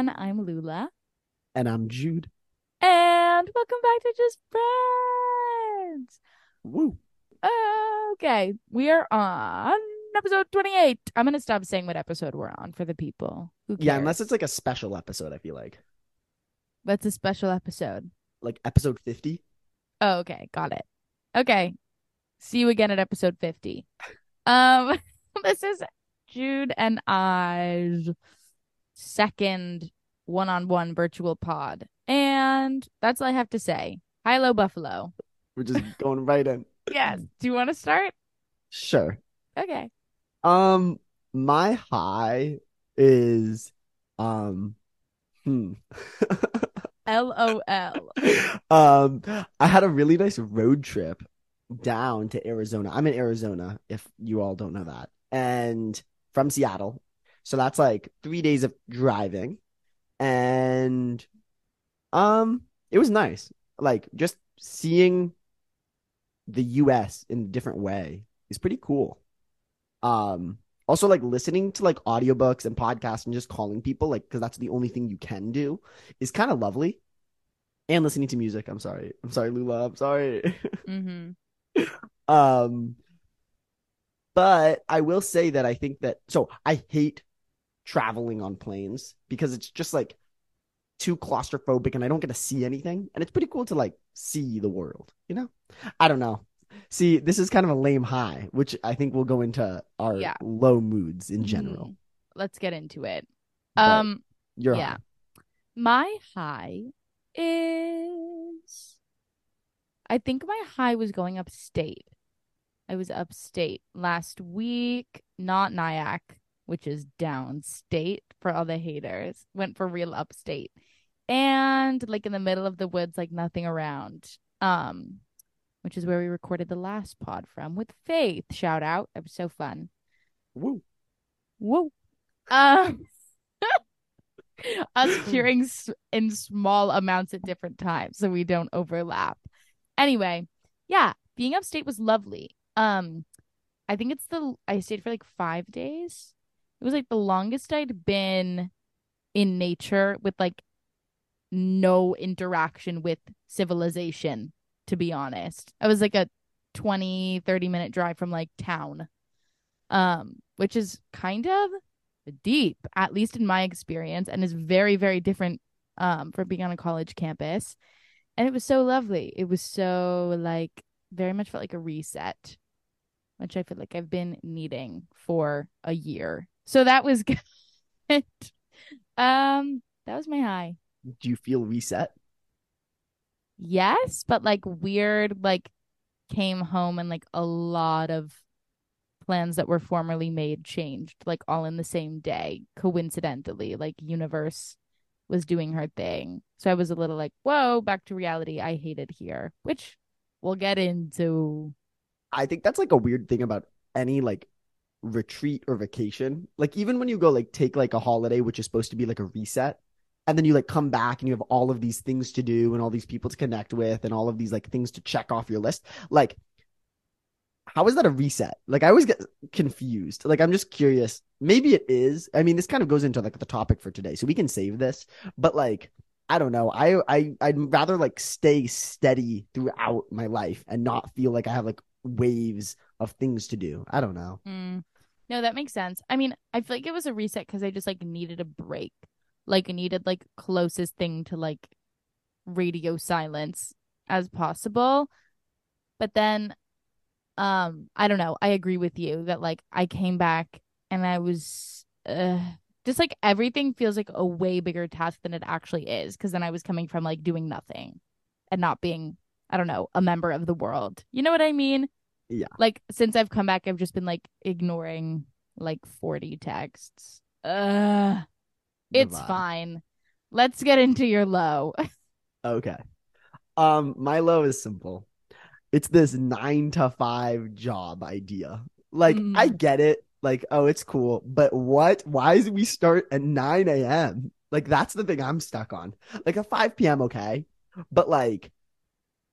everyone. I'm Lula. And I'm Jude. And welcome back to Just Friends. Woo. Okay, we are on episode 28. I'm going to stop saying what episode we're on for the people. Yeah, unless it's like a special episode, I feel like. That's a special episode. Like episode 50. Oh, okay. Got it. Okay. See you again at episode 50. Um, this is Jude and I's second one-on-one virtual pod. And that's all I have to say. Hi, Low Buffalo. We're just going right in. Yes. Do you want to start? Sure. Okay. Um, my high is um hmm. LOL. um, I had a really nice road trip down to Arizona. I'm in Arizona, if you all don't know that, and from Seattle. So that's like three days of driving, and um, it was nice. Like just seeing the U.S. in a different way is pretty cool. Um, also like listening to like audiobooks and podcasts and just calling people like because that's the only thing you can do is kind of lovely and listening to music i'm sorry i'm sorry lula i'm sorry Mm-hmm. um but i will say that i think that so i hate traveling on planes because it's just like too claustrophobic and i don't get to see anything and it's pretty cool to like see the world you know i don't know See, this is kind of a lame high, which I think will go into our Yeah. low moods in general. Mhm. Let's get into it. But Um, yeah. high. my high is I think my high was going upstate. I was upstate last week, not Nyack, which is downstate for all the haters. Went for real upstate. And like in the middle of the woods, like nothing around. Um, which is where we recorded the last pod from with Faith. Shout out. It was so fun. Woo. Woo. Um, us cheering in small amounts at different times so we don't overlap. Anyway, yeah, being upstate was lovely. Um, I think it's the I stayed for like five days. It was like the longest I'd been in nature with like no interaction with civilization, to be honest. I was like a 20, 30 minute drive from like town um, which is kind of deep, at least in my experience, and is very, very different um, from being on a college campus. And it was so lovely. It was so like very much felt like a reset, which I feel like I've been needing for a year. So that was good. um, that was my high. Do you feel reset? Yes, but like weird, like came home and like a lot of plans that were formerly made changed, like all in the same day, coincidentally. Like universe was doing her thing. So I was a little like, whoa, back to reality. I hate it here, which we'll get into. I think that's like a weird thing about any like retreat or vacation. Like even when you go like take like a holiday, which is supposed to be like a reset, and then you like come back and you have all of these things to do and all these people to connect with and all of these like things to check off your list. Like, how is that a reset? Like I always get confused. Like I'm just curious. Maybe it is. I mean, this kind of goes into like the topic for today, so we can save this. But like, I don't know. I I I'd rather like stay steady throughout my life and not feel like I have like waves of things to do. I don't know. Mm. No, that makes sense. I mean, I feel like it was a reset because I just like needed a break. Like needed like closest thing to like radio silence as possible. But then um I don't know. I agree with you that like I came back and I was uh, just like everything feels like a way bigger task than it actually is because then I was coming from like doing nothing and not being I don't know, a member of the world. You know what I mean? Yeah. Like since I've come back I've just been like ignoring like 40 texts. Uh it's Vibe. fine. Let's get into your low. Okay. Um, my low is simple. It's this nine to five job idea. Like, Mm. I get it. Like, oh, it's cool, but what? Why is we start at 9 a.m.? Like, that's the thing I'm stuck on. Like, a 5 p.m., okay. But like,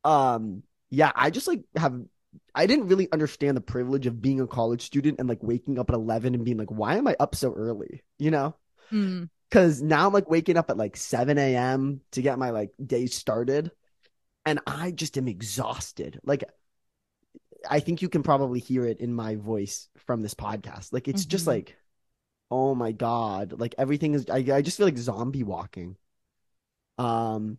um, yeah, I just like have I didn't really understand the privilege of being a college student and like waking up at 11 and being like, why am I up so early? You know? Mm. Cause now I'm like waking up at like 7 a.m. to get my like day started. And I just am exhausted. Like I think you can probably hear it in my voice from this podcast. Like it's just Mhm. like, oh my God. Like everything is I, I just feel like zombie walking. Um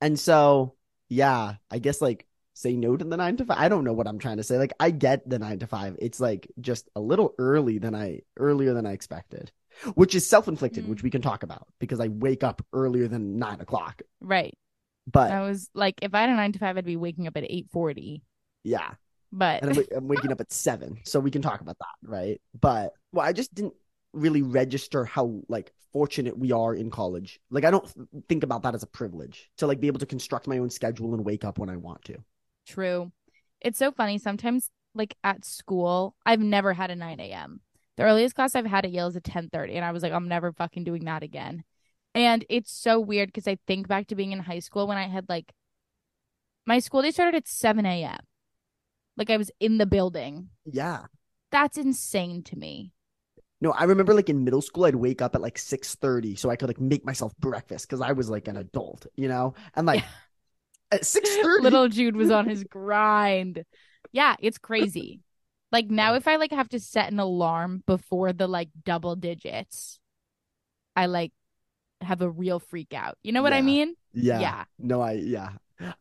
and so yeah, I guess like say no to the nine to five. I don't know what I'm trying to say. Like I get the nine to five. It's like just a little early than I earlier than I expected. Which is self-inflicted, Mm. which we can talk about because I wake up earlier than nine o'clock. Right. But I was like, if I had a nine to five, I'd be waking up at eight forty. yeah, But and I'm, I'm waking up at seven, so we can talk about that, right? But well, I just didn't really register how like fortunate we are in college. Like I don't th- think about that as a privilege to like be able to construct my own schedule and wake up when I want to. True. It's so funny. Sometimes, like at school, I've never had a 9 a.m. The earliest class I've had at Yale is at 10:30, and I was like, I'm never fucking doing that again. And it's so weird because I think back to being in high school when I had like my school day started at 7 a.m. Like I was in the building. Yeah. That's insane to me. No, I remember like in middle school, I'd wake up at like six thirty so I could like make myself breakfast because I was like an adult, you know, and like at six thirty, Little Jude was on his grind. Yeah, it's crazy. Like now if I like have to set an alarm before the like double digits, I like have a real freak out. You know what I mean? Yeah. Yeah. No, I yeah.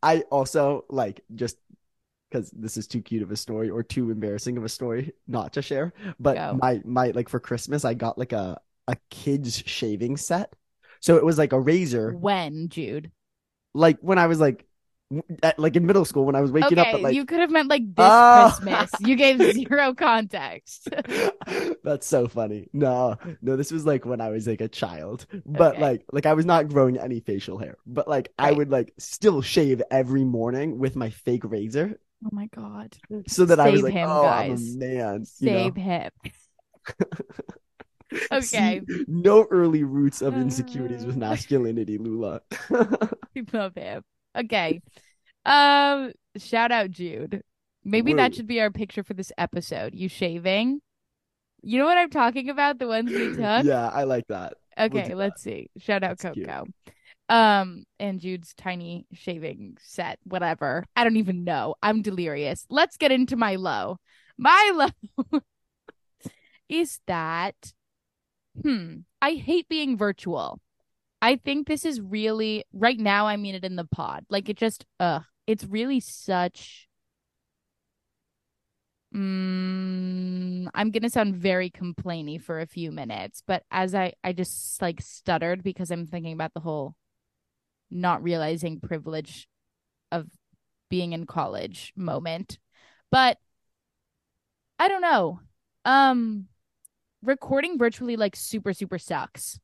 I also like just because this is too cute of a story or too embarrassing of a story not to share. But Go. my my like for Christmas, I got like a a kid's shaving set. So it was like a razor, When, Jude? like when I was like at, like in middle school when I was waking up okay, at like you could have meant like this Oh. Christmas. You gave zero context. That's so funny. No, no, this was like when I was like a child, but Okay. like, like I was not growing any facial hair, but like I would like still shave every morning with my fake razor, oh my god. so that I was Save like, him, oh, guys. I'm a man. you know? Save him. See, Okay. no early roots of insecurities with masculinity, Lula. We love him. Okay. Um, shout out Jude. Maybe that should be our picture for this episode. You shaving. You know what I'm talking about? The ones we took? yeah, I like that. Okay, that. let's see. Shout out That's cute. Coco. Um, and Jude's tiny shaving set, whatever. I don't even know. I'm delirious. Let's get into my low. My low is that hmm, I hate being virtual. I think this is really right now I mean it in the pod. Like it just uh it's really such Mm, I'm gonna sound very complainy for a few minutes, but as I I just like stuttered because I'm thinking about the whole not realizing privilege of being in college moment. But I don't know. Um recording virtually like super super sucks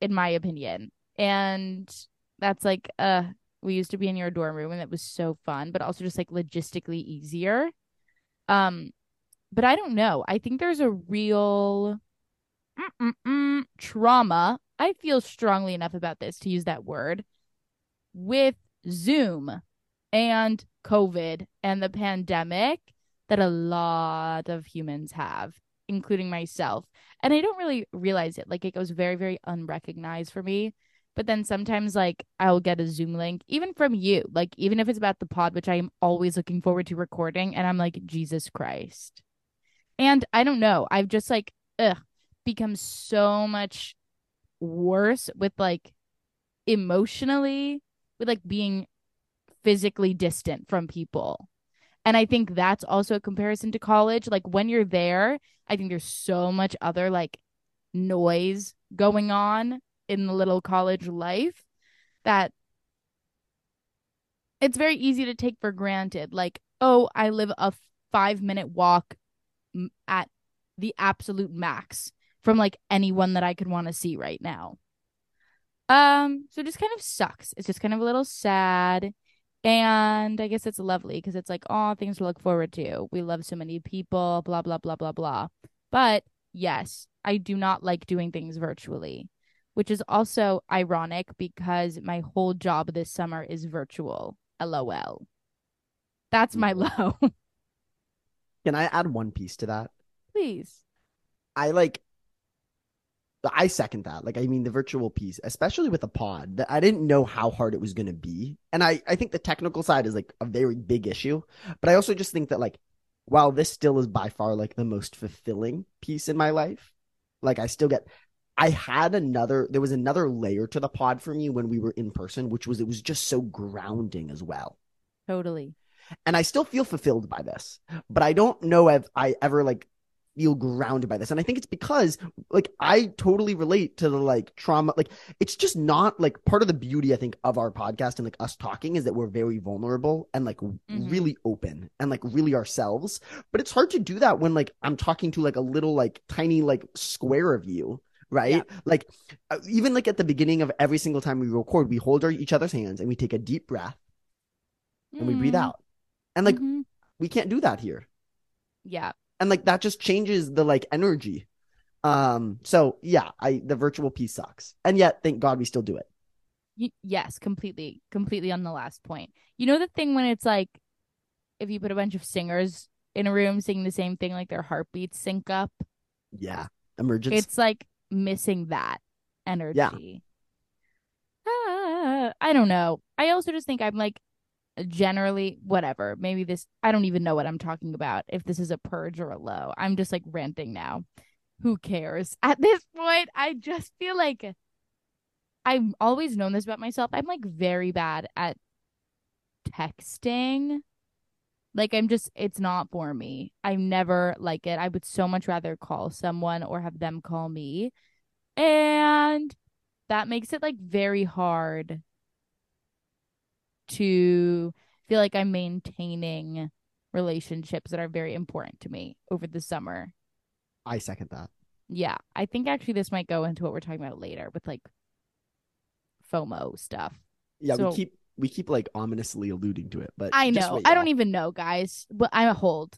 in my opinion. And that's like uh we used to be in your dorm room and it was so fun, but also just like logistically easier. Um, but I don't know. I think there's a real mm-mm-mm trauma. I feel strongly enough about this to use that word with Zoom and COVID and the pandemic that a lot of humans have, including myself. And I don't really realize it. Like it goes very, very unrecognized for me. But then sometimes, like, I'll get a Zoom link, even from you, like, even if it's about the pod, which I am always looking forward to recording. And I'm like, Jesus Christ. And I don't know. I've just, like, ugh, become so much worse with, like, emotionally, with, like, being physically distant from people. And I think that's also a comparison to college. Like, when you're there, I think there's so much other, like, noise going on in the little college life that it's very easy to take for granted. Like, oh, I live a five minute walk at the absolute max from like anyone that I could want to see right now. Um, so it just kind of sucks. It's just kind of a little sad. And I guess it's lovely because it's like, oh, things to look forward to. We love so many people, blah, blah, blah, blah, blah. But yes, I do not like doing things virtually which is also ironic because my whole job this summer is virtual. LOL. That's my mm. low. Can I add one piece to that? Please. I like I second that. Like, I mean, the virtual piece, especially with a pod, that I didn't know how hard it was going to be. And I, I think the technical side is like a very big issue. But I also just think that, like, while this still is by far like the most fulfilling piece in my life, like, I still get, I had another, there was another layer to the pod for me when we were in person, which was it was just so grounding as well. Totally. And I still feel fulfilled by this, but I don't know if I ever like feel grounded by this. And I think it's because like I totally relate to the like trauma. Like it's just not like part of the beauty, I think, of our podcast and like us talking is that we're very vulnerable and like Mhm. really open and like really ourselves. But it's hard to do that when like I'm talking to like a little like tiny like square of you. Right. Like uh, even like at the beginning of every single time we record, we hold our, each other's hands and we take a deep breath and we breathe Mm, out. And like mhm. we can't do that here yeah. and like that just changes the like energy um so yeah i the virtual piece sucks and yet thank god we still do it Y- yes, completely, completely on the last point. You know the thing when it's like, if you put a bunch of singers in a room singing the same thing, like their heartbeats sync up. yeah emergence It's like missing that energy. Ah, I don't know. I also just think I'm like generally whatever. Maybe this I don't even know what I'm talking about. If this is a purge or a low. I'm just like ranting now. Who cares? At this point, I just feel like I've always known this about myself. I'm like very bad at texting. Like I'm just it's not for me. I never like it. I would so much rather call someone or have them call me. And that makes it like very hard to feel like I'm maintaining relationships that are very important to me over the summer. i second that Yeah, I think actually this might go into what we're talking about later with like FOMO stuff. yeah So- we keep we keep like ominously alluding to it but I know. I don't even know, guys. But I hold.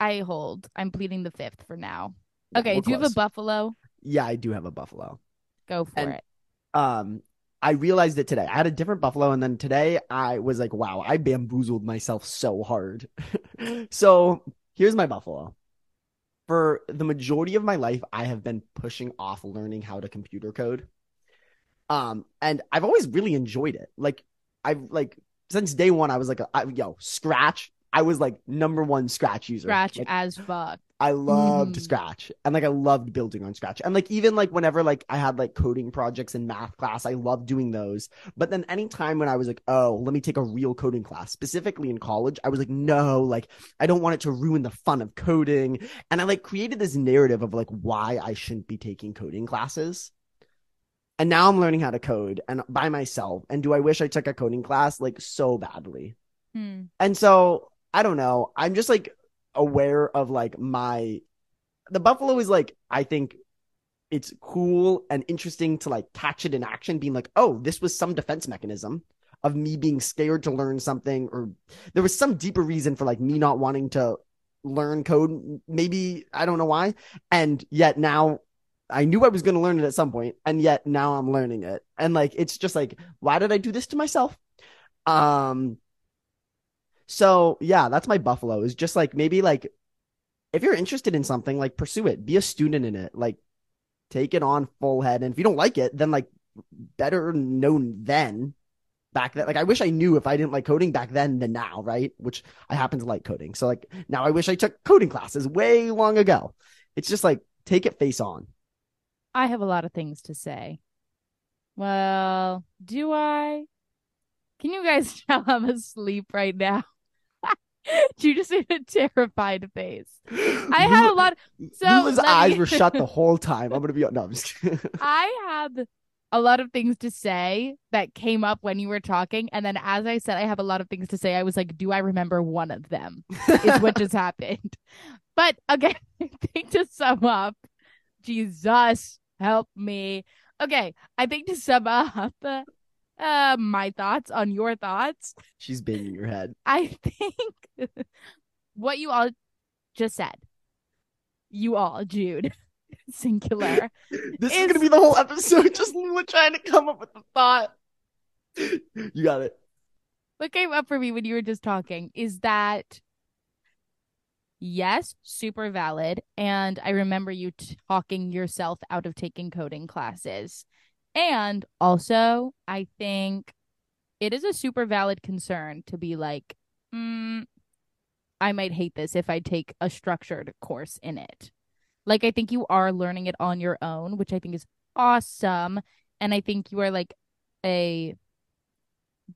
I hold. I'm pleading the fifth for now. Yeah, Okay, do you have a buffalo? yeah i do have a buffalo Go for And- it. um I realized it today. I had a different buffalo, and then today I was like, wow, I bamboozled myself so hard. so here's my buffalo. For the majority of my life, I have been pushing off learning how to computer code. Um, and I've always really enjoyed it. Like, I've like since day one, I was like, I, yo, Scratch. I was like number one Scratch user. Scratch Like, as fuck. I loved Mhm. Scratch and like I loved building on Scratch. And like even like whenever like I had like coding projects in math class, I loved doing those. But then anytime when I was like, oh, let me take a real coding class, specifically in college, I was like, no, like I don't want it to ruin the fun of coding. And I like created this narrative of like why I shouldn't be taking coding classes. And now I'm learning how to code and by myself. And do I wish I took a coding class like so badly? Hmm. And so I don't know. I'm just like aware of like my the buffalo is like I think it's cool and interesting to like catch it in action, being like, oh, this was some defense mechanism of me being scared to learn something, or there was some deeper reason for like me not wanting to learn code. Maybe I don't know why. And yet now I knew I was going to learn it at some point, and yet now I'm learning it. And like it's just like, why did I do this to myself? Um so yeah, that's my buffalo. Is just like maybe like if you're interested in something, like pursue it. Be a student in it. Like take it on full head. And if you don't like it, then like better known then back then. Like I wish I knew if I didn't like coding back then than now, right? Which I happen to like coding. So like now I wish I took coding classes way long ago. It's just like take it face on. I have a lot of things to say. Well, do I? Can you guys tell I'm asleep right now? you just made a terrified face. I had a lot. So Lula's let me- eyes were shut the whole time. I'm gonna be no, I'm just kidding. I have a lot of things to say that came up when you were talking, and then as I said, I have a lot of things to say. I was like, do I remember one of them? Is what just happened. But again, I think to sum up, Jesus help me. Okay, I think to sum up uh, my thoughts on your thoughts, She's banging your head. I think what you all just said, you all, Jude, singular, This is It's- gonna be the whole episode. Just Lula trying to come up with the thought. You got it. what came up for me when you were just talking is that yes, super valid. And I remember you talking yourself out of taking coding classes. And also, I think it is a super valid concern to be like, mm, I might hate this if I take a structured course in it. Like, I think you are learning it on your own, which I think is awesome. And I think you are like a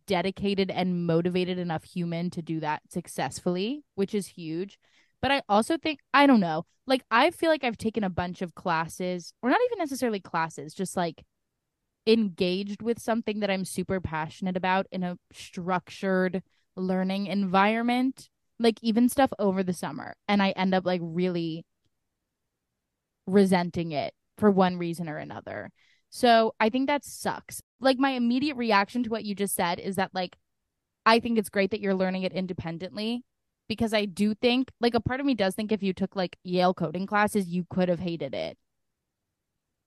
dedicated and motivated enough human to do that successfully, which is huge. But I also think, I don't know, like, I feel like I've taken a bunch of classes, or not even necessarily classes, just like engaged with something that I'm super passionate about in a structured learning environment, like even stuff over the summer. And I end up like really resenting it for one reason or another. So I think that sucks. Like my immediate reaction to what you just said is that like I think it's great that you're learning it independently because I do think like a part of me does think if you took like Yale coding classes, you could have hated it.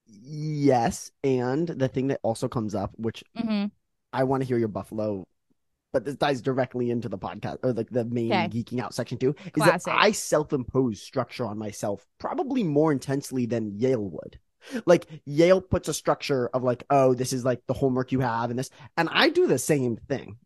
Yes, and the thing that also comes up, which Mm-hmm. I want to hear your Buffalo, but this ties directly into the podcast or like the main Okay. geeking out section too, is Classic. that I self-impose structure on myself probably more intensely than Yale would. Like Yale puts a structure of like, oh, this is like the homework you have and this, and I do the same thing.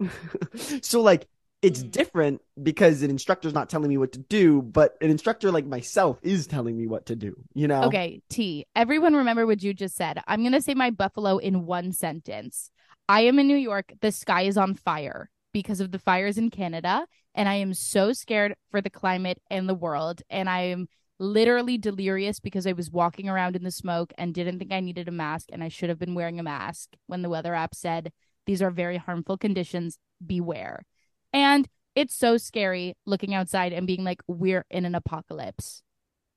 so like it's Mm. different because an instructor's not telling me what to do, but an instructor like myself is telling me what to do, you know? Okay, T. Everyone remember what you just said. I'm going to say my buffalo in one sentence. I am in New York. The sky is on fire because of the fires in Canada. And I am so scared for the climate and the world. And I am literally delirious because I was walking around in the smoke and didn't think I needed a mask. And I should have been wearing a mask when the weather app said, these are very harmful conditions. Beware. And it's so scary looking outside and being like, we're in an apocalypse.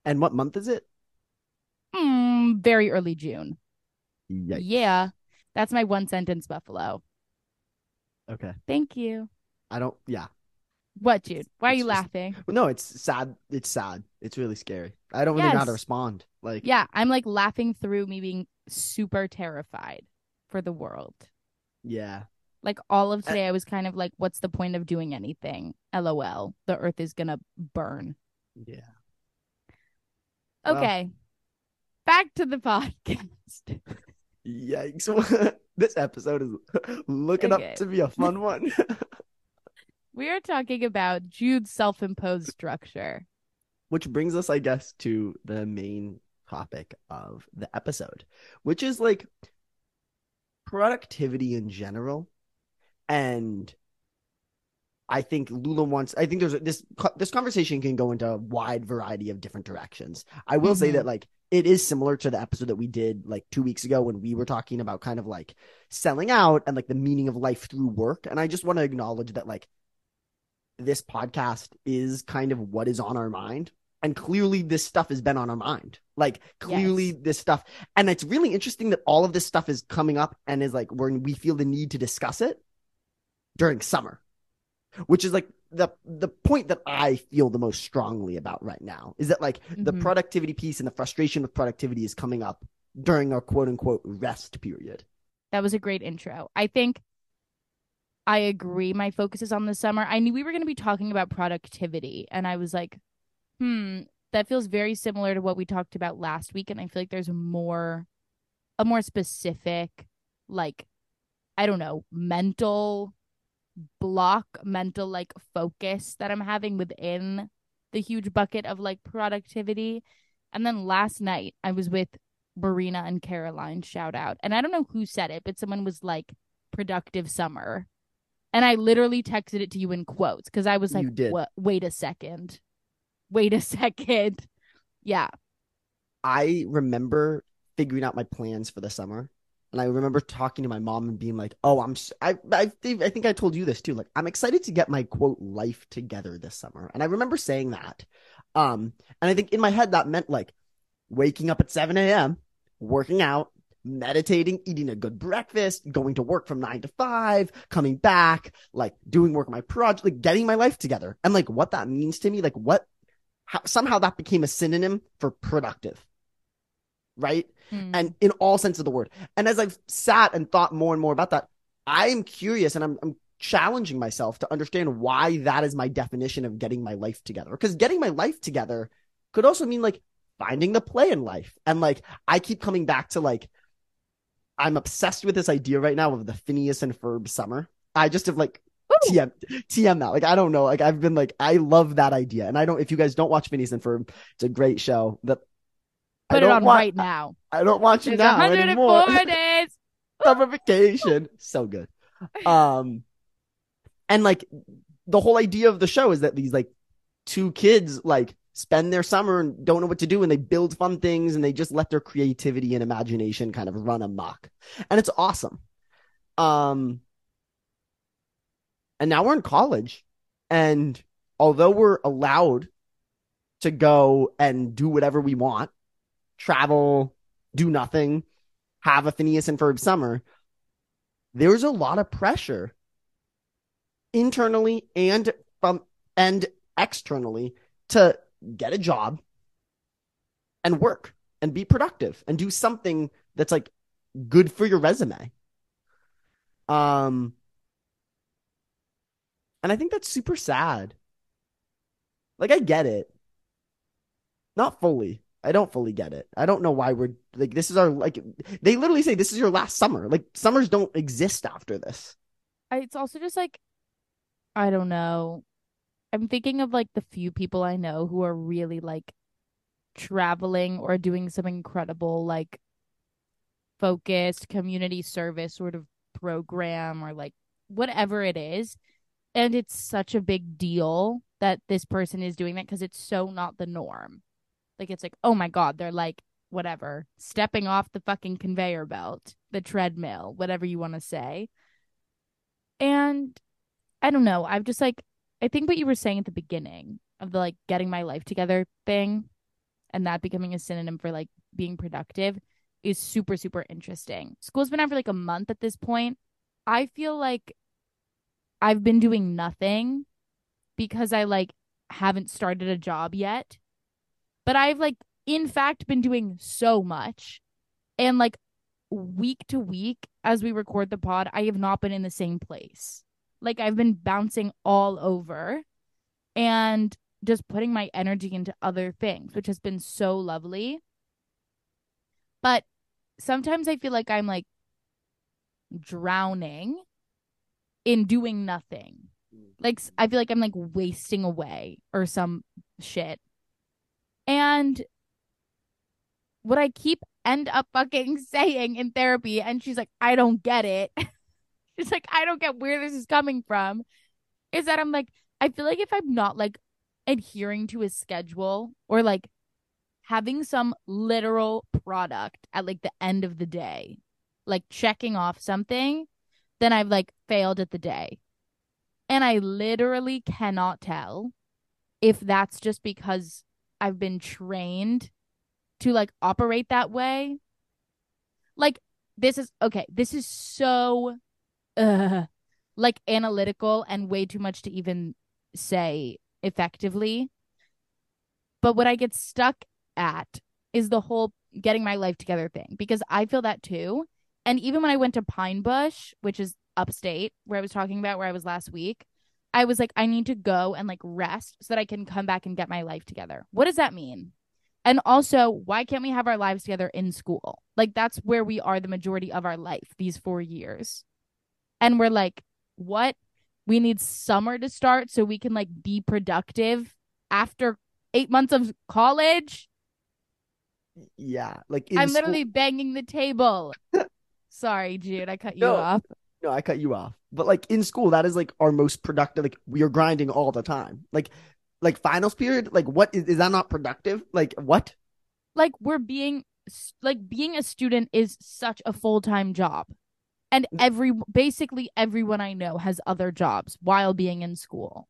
And what month is it? Mm, very early June. Yikes. Yeah. That's my one sentence buffalo. Okay. Thank you. I don't, yeah. What, Jude? Why are you laughing? No, it's sad. It's sad. It's really scary. I don't really know how to respond. Like, Yeah, I'm like laughing through me being super terrified for the world. yeah. Like all of uh, today, I was kind of like, what's the point of doing anything? LOL. The earth is going to burn. Yeah. Okay. Back to the podcast. Yikes. this episode is looking Okay. up to be a fun one. we are talking about Jude's self imposed structure. which brings us, I guess, to the main topic of the episode, which is like productivity in general. And I think Lula wants. I think there's a, this this conversation can go into a wide variety of different directions. I will say Mhm. that like it is similar to the episode that we did like two weeks ago when we were talking about kind of like selling out and like the meaning of life through work. And I just want to acknowledge that like this podcast is kind of what is on our mind. And clearly, this stuff has been on our mind. Like, clearly, Yes. this stuff. And it's really interesting that all of this stuff is coming up and is like, where we feel the need to discuss it during summer, which is like the the point that I feel the most strongly about right now is that like the Mhm. productivity piece and the frustration with productivity is coming up during our quote unquote rest period. That was a great intro. I think I agree. My focus is on the summer. I knew we were going to be talking about productivity, and I was like, hmm, that feels very similar to what we talked about last week. And I feel like there's more, a more specific, like, I don't know, mental block, mental like focus that I'm having within the huge bucket of like productivity. And then last night, I was with Marina and Caroline, shout out. And I don't know who said it, but someone was like, productive summer. And I literally texted it to you in quotes because I was like, You did. what? Wait a second. Wait a second. Yeah. I remember figuring out my plans for the summer. And I remember talking to my mom and being like, "Oh, I'm I I think I think I told you this too. Like, I'm excited to get my quote life together this summer." And I remember saying that. Um, and I think in my head that meant like waking up at 7 a.m., working out, meditating, eating a good breakfast, going to work from nine to five, coming back, like doing work on my project, like getting my life together. And like what that means to me, like what how, somehow that became a synonym for productive. Right? Hmm. and in all sense of the word. And as I've sat and thought more and more about that, I am curious and I'm, I'm challenging myself to understand why that is my definition of getting my life together. Because getting my life together could also mean like finding the play in life. And like I keep coming back to like I'm obsessed with this idea right now of the Phineas and Ferb summer. I just have like TM TM that. Like I don't know. Like I've been like I love that idea. And I don't if you guys don't watch Phineas and Ferb, it's a great show that Put it on want, right now. I don't watch it now 104 anymore. days. Summer vacation. So good. Um and like the whole idea of the show is that these like two kids like spend their summer and don't know what to do and they build fun things and they just let their creativity and imagination kind of run amok. And it's awesome. Um and now we're in college and although we're allowed to go and do whatever we want, travel, do nothing, have a Phineas and Ferb summer, there's a lot of pressure internally and from and externally to get a job and work and be productive and do something that's like good for your resume. Um and I think that's super sad. Like I get it. Not fully. I don't fully get it. I don't know why we're like this is our like they literally say this is your last summer. Like summers don't exist after this. I, it's also just like I don't know. I'm thinking of like the few people I know who are really like traveling or doing some incredible like focused community service sort of program or like whatever it is. And it's such a big deal that this person is doing that because it's so not the norm. Like it's like, oh my God, they're like whatever, stepping off the fucking conveyor belt, the treadmill, whatever you want to say. And I don't know. I'm just like, I think what you were saying at the beginning of the like getting my life together thing and that becoming a synonym for like being productive is super, super interesting. School's been out for like a month at this point. I feel like I've been doing nothing because I like haven't started a job yet. But I've like, in fact, been doing so much. And like week to week, as we record the pod, I have not been in the same place. Like I've been bouncing all over and just putting my energy into other things, which has been so lovely. But sometimes I feel like I'm like drowning in doing nothing. Mm-hmm. Like I feel like I'm like wasting away or some shit. And what I keep end up fucking saying in therapy, and she's like, I don't get it. she's like, I don't get where this is coming from. Is that I'm like, I feel like if I'm not like adhering to a schedule or like having some literal product at like the end of the day, like checking off something, then I've like failed at the day. And I literally cannot tell if that's just because I've been trained to like operate that way. Like this is okay, this is so uh like analytical and way too much to even say effectively. But what I get stuck at is the whole getting my life together thing because I feel that too. And even when I went to Pine Bush, which is upstate where I was talking about where I was last week, I was like, I need to go and like rest so that I can come back and get my life together. What does that mean? And also, why can't we have our lives together in school? Like, that's where we are the majority of our life, these four years. And we're like, what? We need summer to start so we can like be productive after eight months of college. Yeah, like in I'm school- literally banging the table. Sorry, Jude, I cut you No. off. No, I cut you off. But like in school, that is like our most productive. Like we are grinding all the time. Like, like finals period. Like what is, is that not productive? Like what? like we're being like being a student is such a full-time job and mm. every basically everyone i know has other jobs while being in school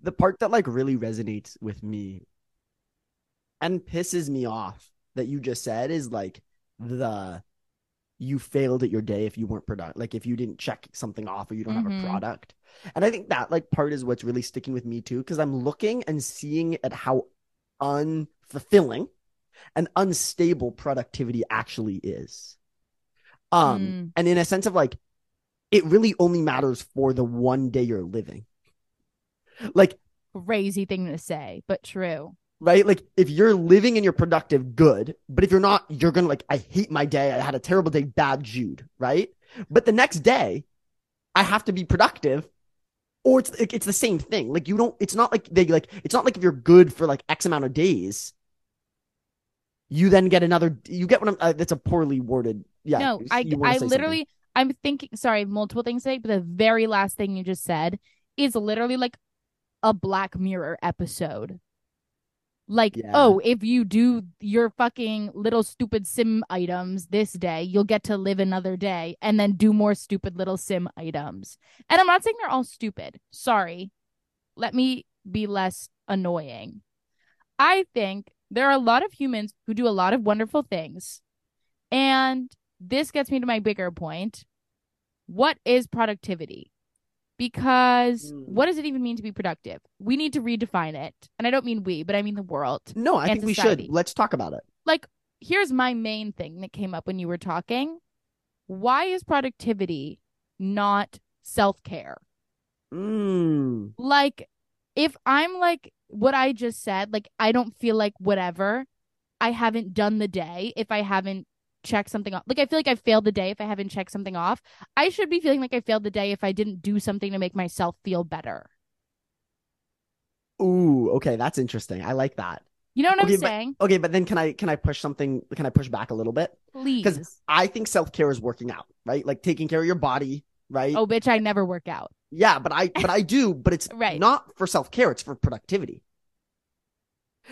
The part that like really resonates with me and pisses me off that you just said is like the you failed at your day if you weren't productive. Like if you didn't check something off or you don't have Mhm. a product. And I think that like part is what's really sticking with me too, because I'm looking and seeing at how unfulfilling and unstable productivity actually is. Um, Mm. and in a sense of like it really only matters for the one day you're living. Like Crazy thing to say, but true. Right? Like if you're living and you're productive, good. But if you're not, you're gonna like, I hate my day. I had a terrible day, bad Jude, right? But the next day, I have to be productive, or it's like, it's the same thing. Like you don't. It's not like they like. It's not like if you're good for like X amount of days, you then get another. You get what I'm. Uh, that's a poorly worded. Yeah. no, you- I you I say something. literally I'm thinking sorry, multiple things today, but the very last thing you just said is literally like a Black Mirror episode. Like, Yeah. oh, if you do your fucking little stupid sim items this day, you'll get to live another day and then do more stupid little sim items. And I'm not saying they're all stupid. Sorry. Let me be less annoying. I think there are a lot of humans who do a lot of wonderful things. And this gets me to my bigger point. What is productivity? Because Hmm. what does it even mean to be productive? We need to redefine it. And I don't mean we, but I mean the world. No, I think we should. Let's talk about it. Like, here's my main thing that came up when you were talking. Why is productivity not self care? Mm. like if i'm like what i just said like i don't feel like whatever i haven't done the day if i haven't checked something off like i feel like i failed the day if i haven't checked something off i should be feeling like i failed the day if i didn't do something to make myself feel better Ooh, okay, that's interesting. I like that. you know what Okay, i'm but- saying Okay, but then can I can I push something? Can I push back a little bit? please because I think self care is working out, right? Like taking care of your body, right? oh bitch i never work out Yeah, but I but I do, but it's Right. not for self care. It's for productivity.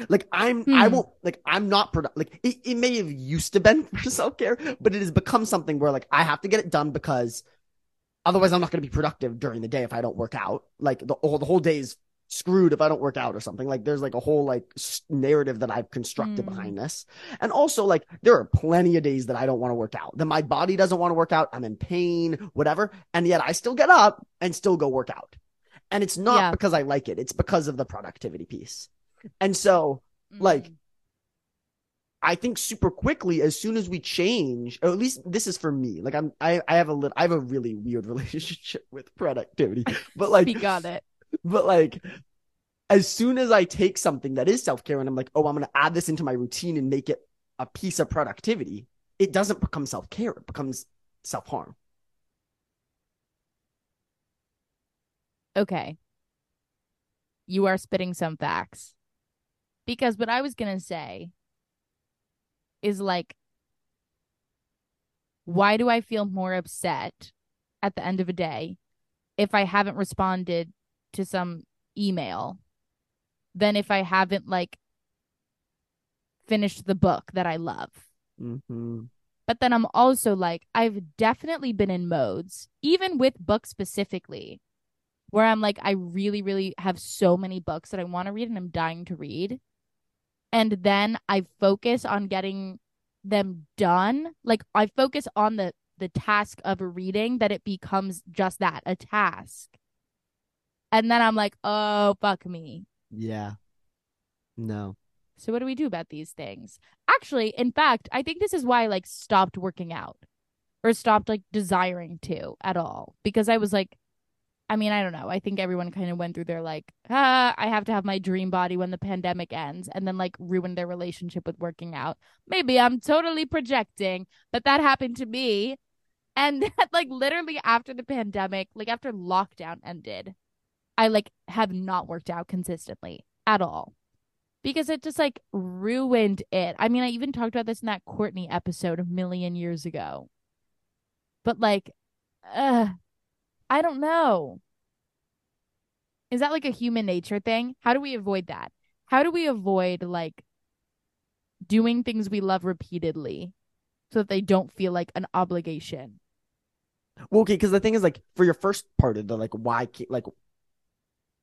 Like I'm, I Hmm. won't like I'm not produ- like it, it may have used to been for self care, but it has become something where like I have to get it done because otherwise I'm not going to be productive during the day if I don't work out. Like the whole the whole day is screwed if I don't work out or something. Like there's like a whole like s- narrative that I've constructed Hmm. behind this, and also like there are plenty of days that I don't want to work out. That my body doesn't want to work out. I'm in pain, whatever, and yet I still get up and still go work out. And it's not Yeah. because I like it. It's because of the productivity piece. And so Like, Mm. I think super quickly, as soon as we change, or at least this is for me. Like I'm, I, I have a little, I have a really weird relationship with productivity, but like, speak on it but like, as soon as I take something that is self care and I'm like, oh, I'm going to add this into my routine and make it a piece of productivity, it doesn't become self care. It becomes self harm. okay you are spitting some facts because what i was gonna say is like why do i feel more upset at the end of a day if i haven't responded to some email than if i haven't like finished the book that i love Mm-hmm. but then I'm also like, I've definitely been in modes, even with books specifically, where I'm like, I really, really have so many books that I want to read and I'm dying to read. And then I focus on getting them done. Like I focus on the the task of reading that it becomes just that, a task. And then I'm like, oh fuck me. Yeah. No. So what do we do about these things? Actually, in fact, I think this is why I like stopped working out or stopped like desiring to at all because I was like I mean, I don't know. I think everyone kind of went through their like, ah, I have to have my dream body when the pandemic ends and then like ruin their relationship with working out. Maybe I'm totally projecting, but that happened to me. And that, like literally after the pandemic, like after lockdown ended, I like have not worked out consistently at all because it just like ruined it. I mean, I even talked about this in that Courtney episode a million years ago. But like, uh, I don't know. Is that like a human nature thing? How do we avoid that? How do we avoid like doing things we love repeatedly so that they don't feel like an obligation? Well, okay, because the thing is, like, for your first part of the like, why like,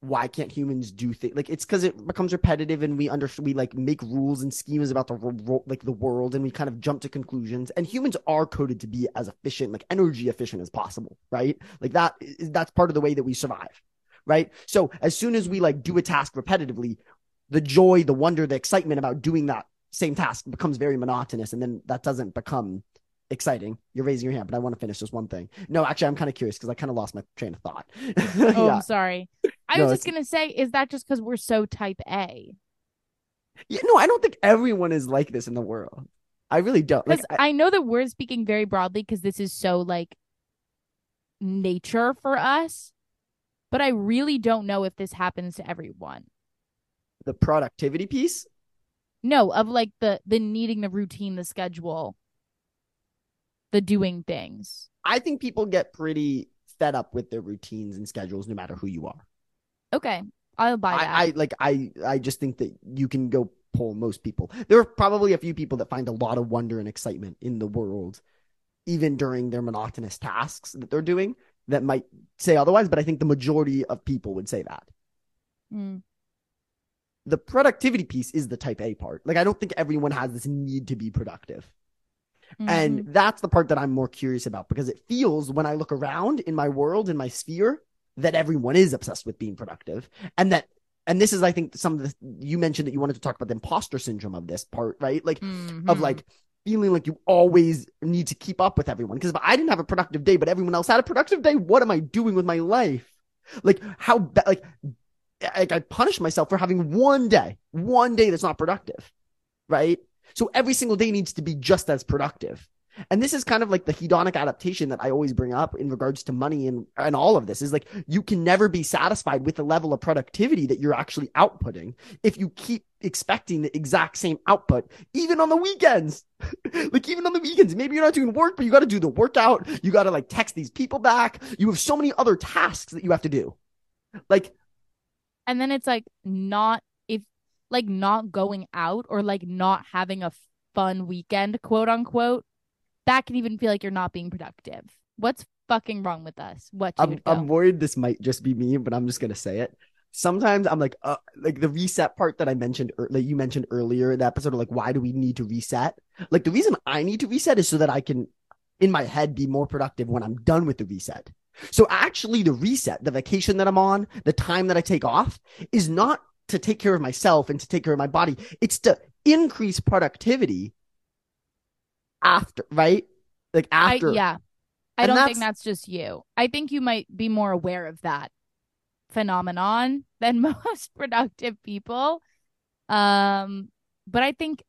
why can't humans do things? Like, it's because it becomes repetitive, and we under we like make rules and schemas about the ro- like the world, and we kind of jump to conclusions. And humans are coded to be as efficient, like energy efficient as possible, right? Like that that's part of the way that we survive, right? So as soon as we like do a task repetitively, the joy, the wonder, the excitement about doing that same task becomes very monotonous, and then that doesn't become exciting. You're raising your hand, but I want to finish this one thing. No, actually, I'm kind of curious because I kind of lost my train of thought. Oh, yeah. I'm sorry. I No, was just gonna say, is that just because we're so type A? yeah, no, I don't think everyone is like this in the world. I really don't. Like, I, I know that we're speaking very broadly because this is so like nature for us, but I really don't know if this happens to everyone. the productivity piece. No, of like the the needing the routine, the schedule, the doing things. I think people get pretty fed up with their routines and schedules, no matter who you are. Okay, I'll buy that. I, I like I I just think that you can go poll most people. There are probably a few people that find a lot of wonder and excitement in the world, even during their monotonous tasks that they're doing, that might say otherwise, but I think the majority of people would say that. Mm. The productivity piece is the type A part. Like I don't think everyone has this need to be productive. And Mhm. that's the part that I'm more curious about because it feels when I look around in my world, in my sphere, that everyone is obsessed with being productive. And that, and this is, I think, some of the, you mentioned that you wanted to talk about the imposter syndrome of this part, right? Like, of Mhm. like feeling like you always need to keep up with everyone. Because if I didn't have a productive day, but everyone else had a productive day, what am I doing with my life? Like, how, ba- like, like I punish myself for having one day, one day that's not productive, right? So every single day needs to be just as productive. And this is kind of like the hedonic adaptation that I always bring up in regards to money and, and all of this is like you can never be satisfied with the level of productivity that you're actually outputting if you keep expecting the exact same output, even on the weekends. like even on the weekends, maybe you're not doing work, but you got to do the workout. You got to like text these people back. You have so many other tasks that you have to do. Like and then it's like not like not going out or like not having a fun weekend, quote unquote. That can even feel like you're not being productive. What's fucking wrong with us? What I'm. I'm worried this might just be me, but I'm just gonna say it. Sometimes I'm like, uh, like the reset part that I mentioned, ear- that you mentioned earlier in the episode, of like, why do we need to reset? Like the reason I need to reset is so that I can, in my head, be more productive when I'm done with the reset. So actually, the reset, the vacation that I'm on, the time that I take off, is not to take care of myself and to take care of my body. It's to increase productivity after, right? Like I, after. yeah. I And don't think that's- that's just you. I think you might be more aware of that phenomenon than most productive people. Um, but I think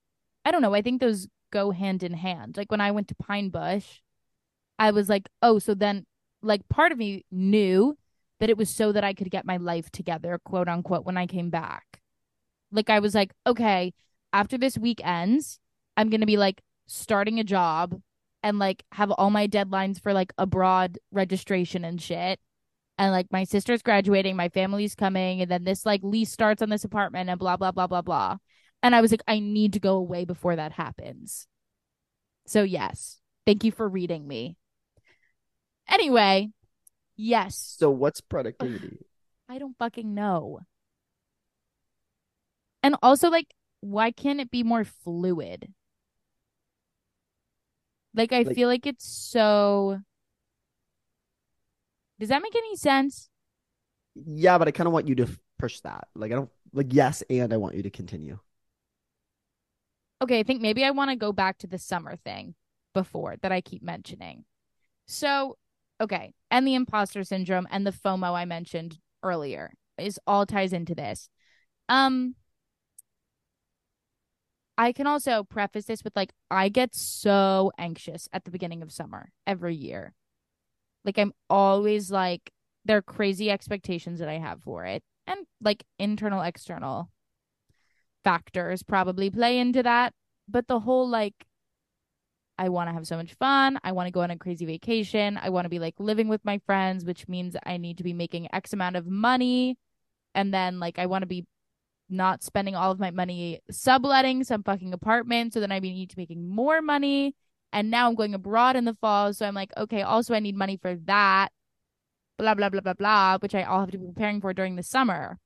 I don't know, I think those go hand in hand. Like when I went to Pine Bush, I was like, "Oh, so then like part of me knew that it was so that I could get my life together, quote unquote, when I came back." Like I was like, "Okay, after this week ends, I'm going to be like starting a job and like have all my deadlines for like abroad registration and shit. And like my sister's graduating, my family's coming, and then this like lease starts on this apartment and blah blah blah blah blah. And I was like, I need to go away before that happens. So yes, thank you for reading me. Anyway, yes, So what's productivity? I don't fucking know. And also, like, why can't it be more fluid? Like, I Like- feel like it's so. Does that make any sense? Yeah, but I kind of want you to push that. Like I don't like yes, and I want you to continue. Okay, I think maybe I want to go back to the summer thing before that I keep mentioning. So, okay, and the imposter syndrome and the FOMO I mentioned earlier is all ties into this. Um I can also preface this with like I get so anxious at the beginning of summer every year. Like I'm always like there are crazy expectations that I have for it and like internal external factors probably play into that, but the whole like I want to have so much fun. I want to go on a crazy vacation. I want to be like living with my friends, which means I need to be making X amount of money. And then like I want to be not spending all of my money subletting some fucking apartment. So then I need to be making more money. And now I'm going abroad in the fall. So I'm like, okay, also I need money for that. Blah blah blah blah blah, which I all have to be preparing for during the summer.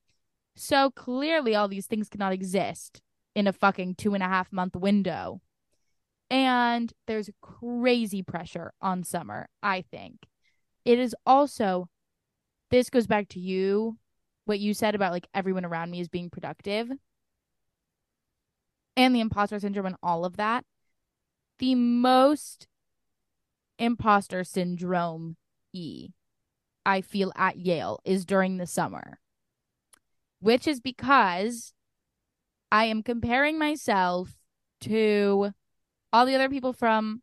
So clearly all these things cannot exist in a fucking two and a half month window. And there's crazy pressure on summer, I think. It is also, this goes back to you, what you said about like everyone around me is being productive and the imposter syndrome and all of that. The most imposter syndrome E I feel at Yale is during the summer, which is because I am comparing myself to all the other people from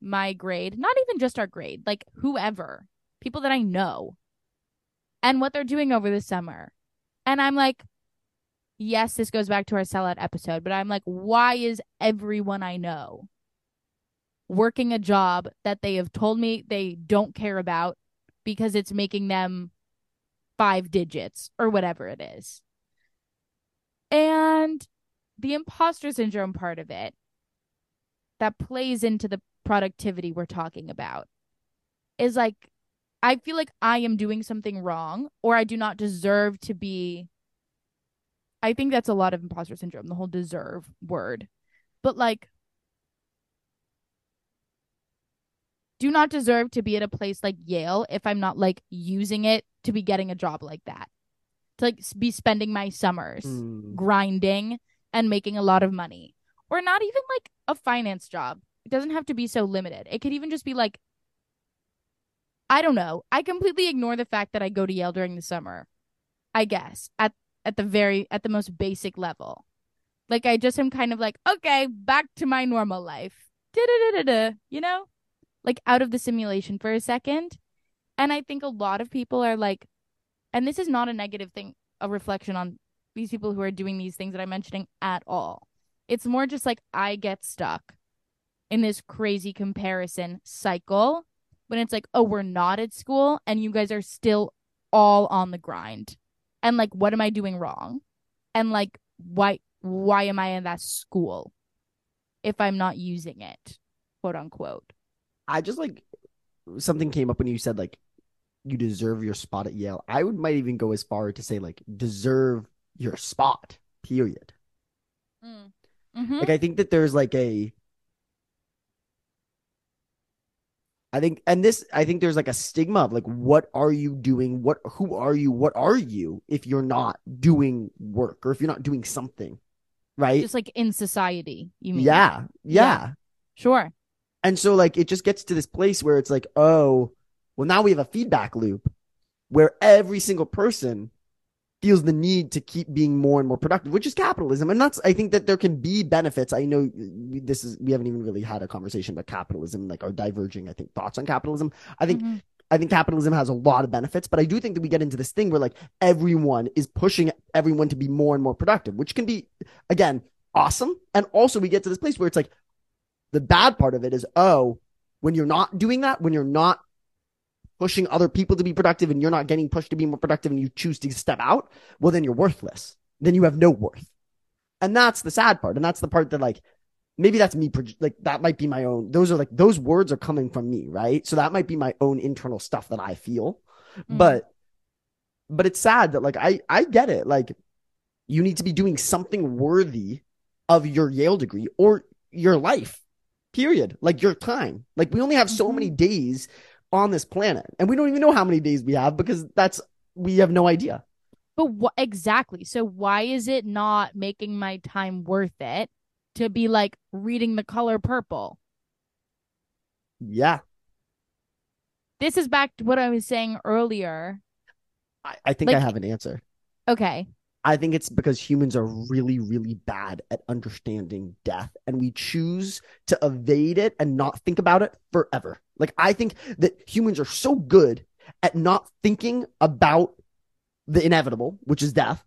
my grade, not even just our grade, like whoever, people that I know, and what they're doing over the summer. And I'm like, yes, this goes back to our sellout episode, but I'm like, why is everyone I know working a job that they have told me they don't care about because it's making them five digits or whatever it is? And the imposter syndrome part of it that plays into the productivity we're talking about is like I feel like I am doing something wrong or I do not deserve to be I think that's a lot of imposter syndrome, the whole deserve word. But like do not deserve to be at a place like Yale if I'm not like using it to be getting a job like that. To like be spending my summers Mm. grinding and making a lot of money. Or not even like a finance job. It doesn't have to be so limited. It could even just be like I don't know. I completely ignore the fact that I go to Yale during the summer. I guess at at the very at the most basic level. Like I just am kind of like, okay, back to my normal life. Da-da-da-da-da, you know? Like out of the simulation for a second. And I think a lot of people are like and this is not a negative thing, a reflection on these people who are doing these things that I'm mentioning at all. It's more just like I get stuck in this crazy comparison cycle when it's like, oh, we're not at school and you guys are still all on the grind. And like, what am I doing wrong? And like, why why am I in that school if I'm not using it, quote unquote? I just like something came up when you said like you deserve your spot at Yale. I would might even go as far to say like deserve your spot. Period. Hmm. Mm-hmm. Like I think that there's like a I think and this I think there's like a stigma of like what are you doing? What who are you? What are you if you're not doing work or if you're not doing something? Right? Just like in society, you mean? yeah, yeah. Yeah. Sure. And so like it just gets to this place where it's like, oh, well now we have a feedback loop where every single person feels the need to keep being more and more productive, which is capitalism. And that's I think that there can be benefits. I know this is we haven't even really had a conversation about capitalism, like our diverging, I think, thoughts on capitalism. I think Mhm. I think capitalism has a lot of benefits, but I do think that we get into this thing where like everyone is pushing everyone to be more and more productive, which can be again awesome. And also we get to this place where it's like the bad part of it is oh, when you're not doing that, when you're not pushing other people to be productive and you're not getting pushed to be more productive and you choose to step out, well then you're worthless. Then you have no worth. And that's the sad part. And that's the part that like maybe that's me like that might be my own those are like those words are coming from me right so that might be my own internal stuff that i feel Mm. but but it's sad that like i i get it like you need to be doing something worthy of your yale degree or your life period like your time like we only have so Mhm. many days on this planet and we don't even know how many days we have because that's we have no idea But what exactly? So why is it not making my time worth it to be like reading the color purple? yeah This is back to what I was saying earlier. i, I think i have an answer Okay. I think it's because humans are really, really bad at understanding death, and we choose to evade it and not think about it forever. Like, I think that humans are so good at not thinking about the inevitable, which is death,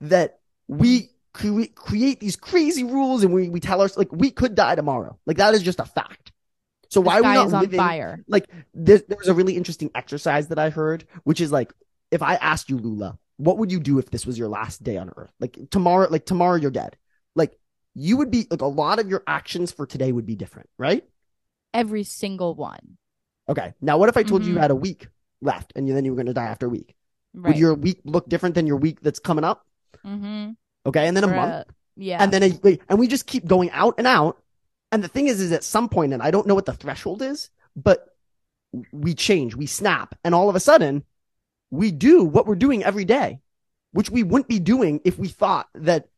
that we cre- create these crazy rules and we, we tell us, like, we could die tomorrow. Like, that is just a fact. So, The why are we not living? fire. like there, there was a really interesting exercise that I heard, which is like, if I asked you, Lula, what would you do if this was your last day on Earth? Like tomorrow, like tomorrow you're dead. Like you would be like a lot of your actions for today would be different, right? Every single one. Okay. Now, what if I told you you Mhm. had a week left and then you were going to die after a week? Right. Would your week look different than your week that's coming up? mm-hmm. Okay, and then a month, uh, yeah. and then a, and we just keep going out and out. And the thing is, is at some point, and I don't know what the threshold is, but we change, we snap, and all of a sudden, we do what we're doing every day, which we wouldn't be doing if we thought that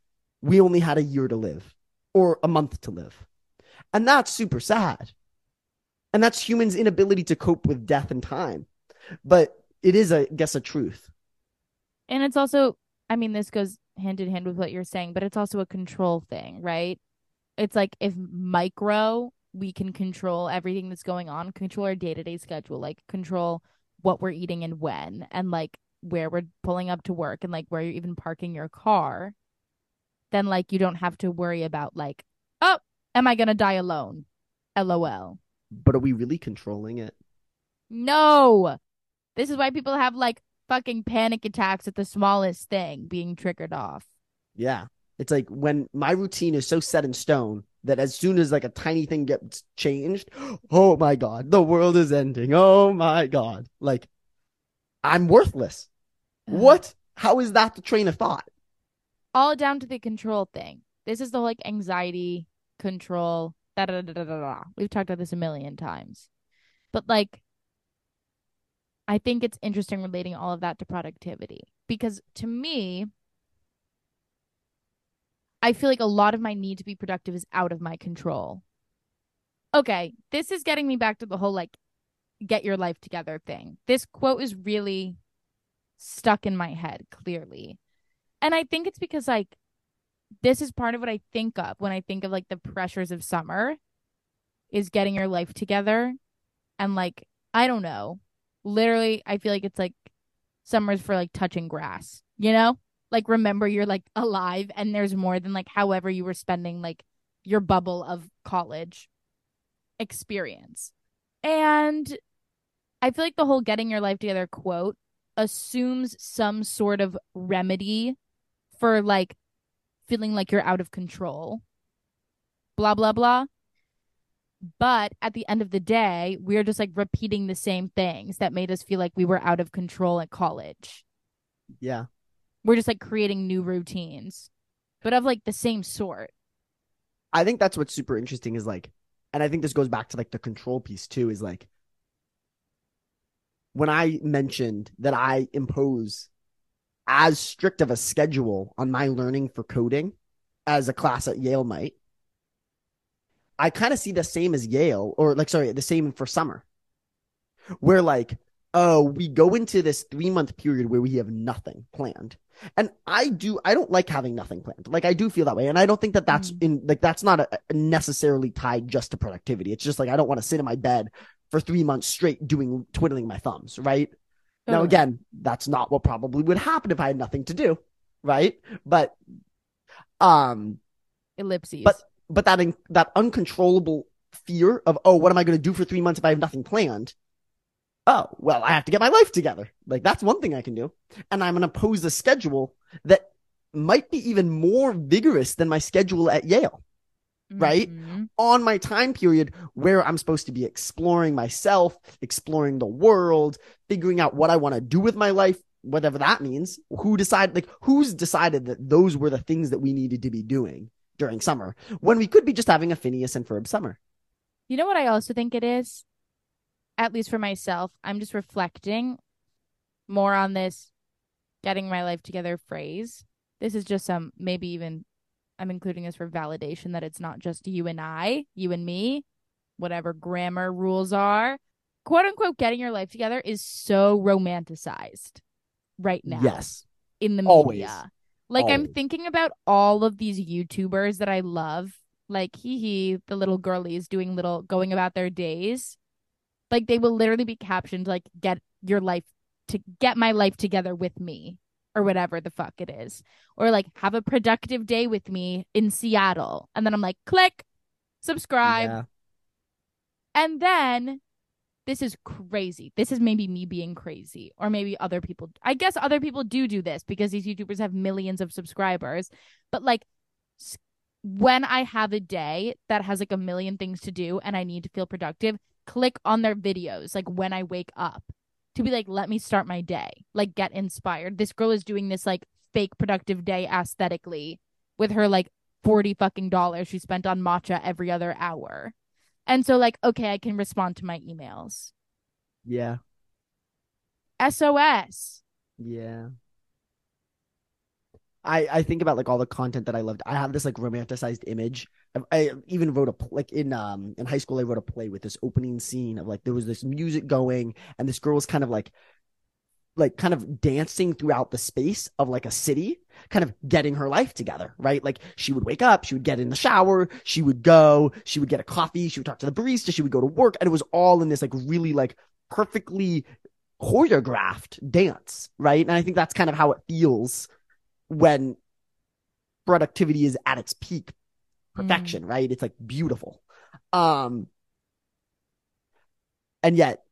we only had a year to live or a month to live. And that's super sad. And that's humans' inability to cope with death and time. But it is, I guess, a truth. And it's also, I mean, this goes hand in hand with what you're saying, but it's also a control thing, right? It's like if micro, we can control everything that's going on, control our day to day schedule, like control what we're eating and when, and like where we're pulling up to work and like where you're even parking your car, then like you don't have to worry about like, oh, am I gonna die alone? LOL. But are we really controlling it? No. This is why people have like fucking panic attacks at the smallest thing being triggered off. Yeah. It's like when my routine is so set in stone that as soon as like a tiny thing gets changed, oh my God, the world is ending. Oh my God. Like I'm worthless. What? How is that the train of thought? All down to the control thing. This is the like anxiety, control, da da da da da. We've talked about this a million times. But like I think it's interesting relating all of that to productivity because to me, I feel like a lot of my need to be productive is out of my control. Okay, this is getting me back to the whole like get your life together thing. This quote is really stuck in my head, clearly. And I think it's because like this is part of what I think of when I think of like the pressures of summer is getting your life together and like I don't know. Literally, I feel like it's like summer's for like touching grass, you know? Like remember you're like alive and there's more than like however you were spending like your bubble of college experience. And I feel like the whole getting your life together quote assumes some sort of remedy for like feeling like you're out of control. Blah, blah, blah. But at the end of the day, we're just like repeating the same things that made us feel like we were out of control at college. Yeah. We're just like creating new routines, but of like the same sort. I think that's what's super interesting is like, and I think this goes back to like the control piece too, is like when I mentioned that I impose as strict of a schedule on my learning for coding as a class at Yale might, I kind of see the same as Yale, or like, sorry, the same for summer, where like, oh, we go into this three month period where we have nothing planned. And I do, I don't like having nothing planned. Like, I do feel that way. And I don't think that that's mm. in, like, that's not a, necessarily tied just to productivity. It's just like, I don't want to sit in my bed for three months straight doing, twiddling my thumbs, right? Now, again, that's not what probably would happen if I had nothing to do, right? But, um, ellipses. But but that in, that uncontrollable fear of oh, what am I going to do for three months if I have nothing planned? Oh, well, I have to get my life together. Like that's one thing I can do, and I'm going to pose a schedule that might be even more vigorous than my schedule at Yale. Right mm-hmm. on my time period where I'm supposed to be exploring myself, exploring the world, figuring out what I want to do with my life, whatever that means. Who decided, like, who's decided that those were the things that we needed to be doing? during summer when we could be just having a Phineas and Ferb summer. You know what I also think it is? At least for myself, I'm just reflecting more on this getting my life together phrase. This is just some maybe even I'm including this for validation that it's not just you and I, you and me, whatever grammar rules are. Quote unquote getting your life together is so romanticized right now. Yes. In the media. Always. Like I'm thinking about all of these YouTubers that I love, like hee hee, the little girlies doing little going about their days. Like they will literally be captioned like get your life to get my life together with me or whatever the fuck it is. Or like have a productive day with me in Seattle. And then I'm like click subscribe. Yeah. And then this is crazy. This is maybe me being crazy, or maybe other people. I guess other people do do this because these YouTubers have millions of subscribers. But like, when I have a day that has like a million things to do and I need to feel productive, click on their videos like when I wake up to be like, let me start my day, like get inspired. This girl is doing this like fake productive day aesthetically with her like 40 fucking dollars she spent on matcha every other hour. And so, like, okay, I can respond to my emails. Yeah. SOS. Yeah. I I think about like all the content that I loved. I have this like romanticized image. I, even wrote a like in um in high school. I wrote a play with this opening scene of like there was this music going and this girl was kind of like like kind of dancing throughout the space of like a city, kind of getting her life together, right? Like she would wake up, she would get in the shower, she would go, she would get a coffee, she would talk to the barista, she would go to work, and it was all in this like really like perfectly choreographed dance, right? And I think that's kind of how it feels when productivity is at its peak perfection, mm. right? It's like beautiful. Um and yet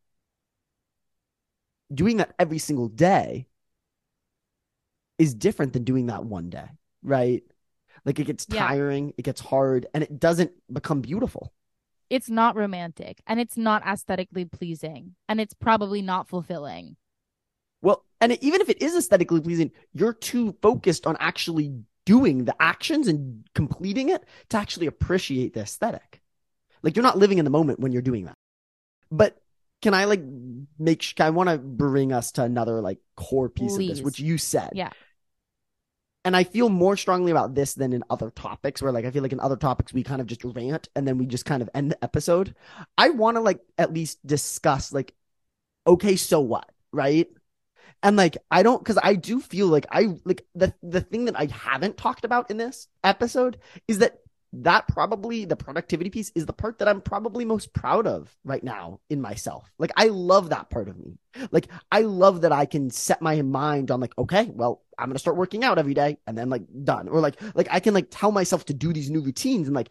doing that every single day is different than doing that one day, right? Like it gets tiring, yeah. it gets hard, and it doesn't become beautiful. It's not romantic and it's not aesthetically pleasing and it's probably not fulfilling. Well, and even if it is aesthetically pleasing, you're too focused on actually doing the actions and completing it to actually appreciate the aesthetic. Like you're not living in the moment when you're doing that. But can I like make I want to bring us to another like core piece Please. of this, which you said. Yeah. And I feel more strongly about this than in other topics where like I feel like in other topics we kind of just rant and then we just kind of end the episode. I want to like at least discuss like okay, so what, right? And like I don't cuz I do feel like I like the the thing that I haven't talked about in this episode is that that probably the productivity piece is the part that I'm probably most proud of right now in myself. Like I love that part of me. Like I love that I can set my mind on like, okay, well, I'm going to start working out every day and then like done. Or like, like I can like tell myself to do these new routines and like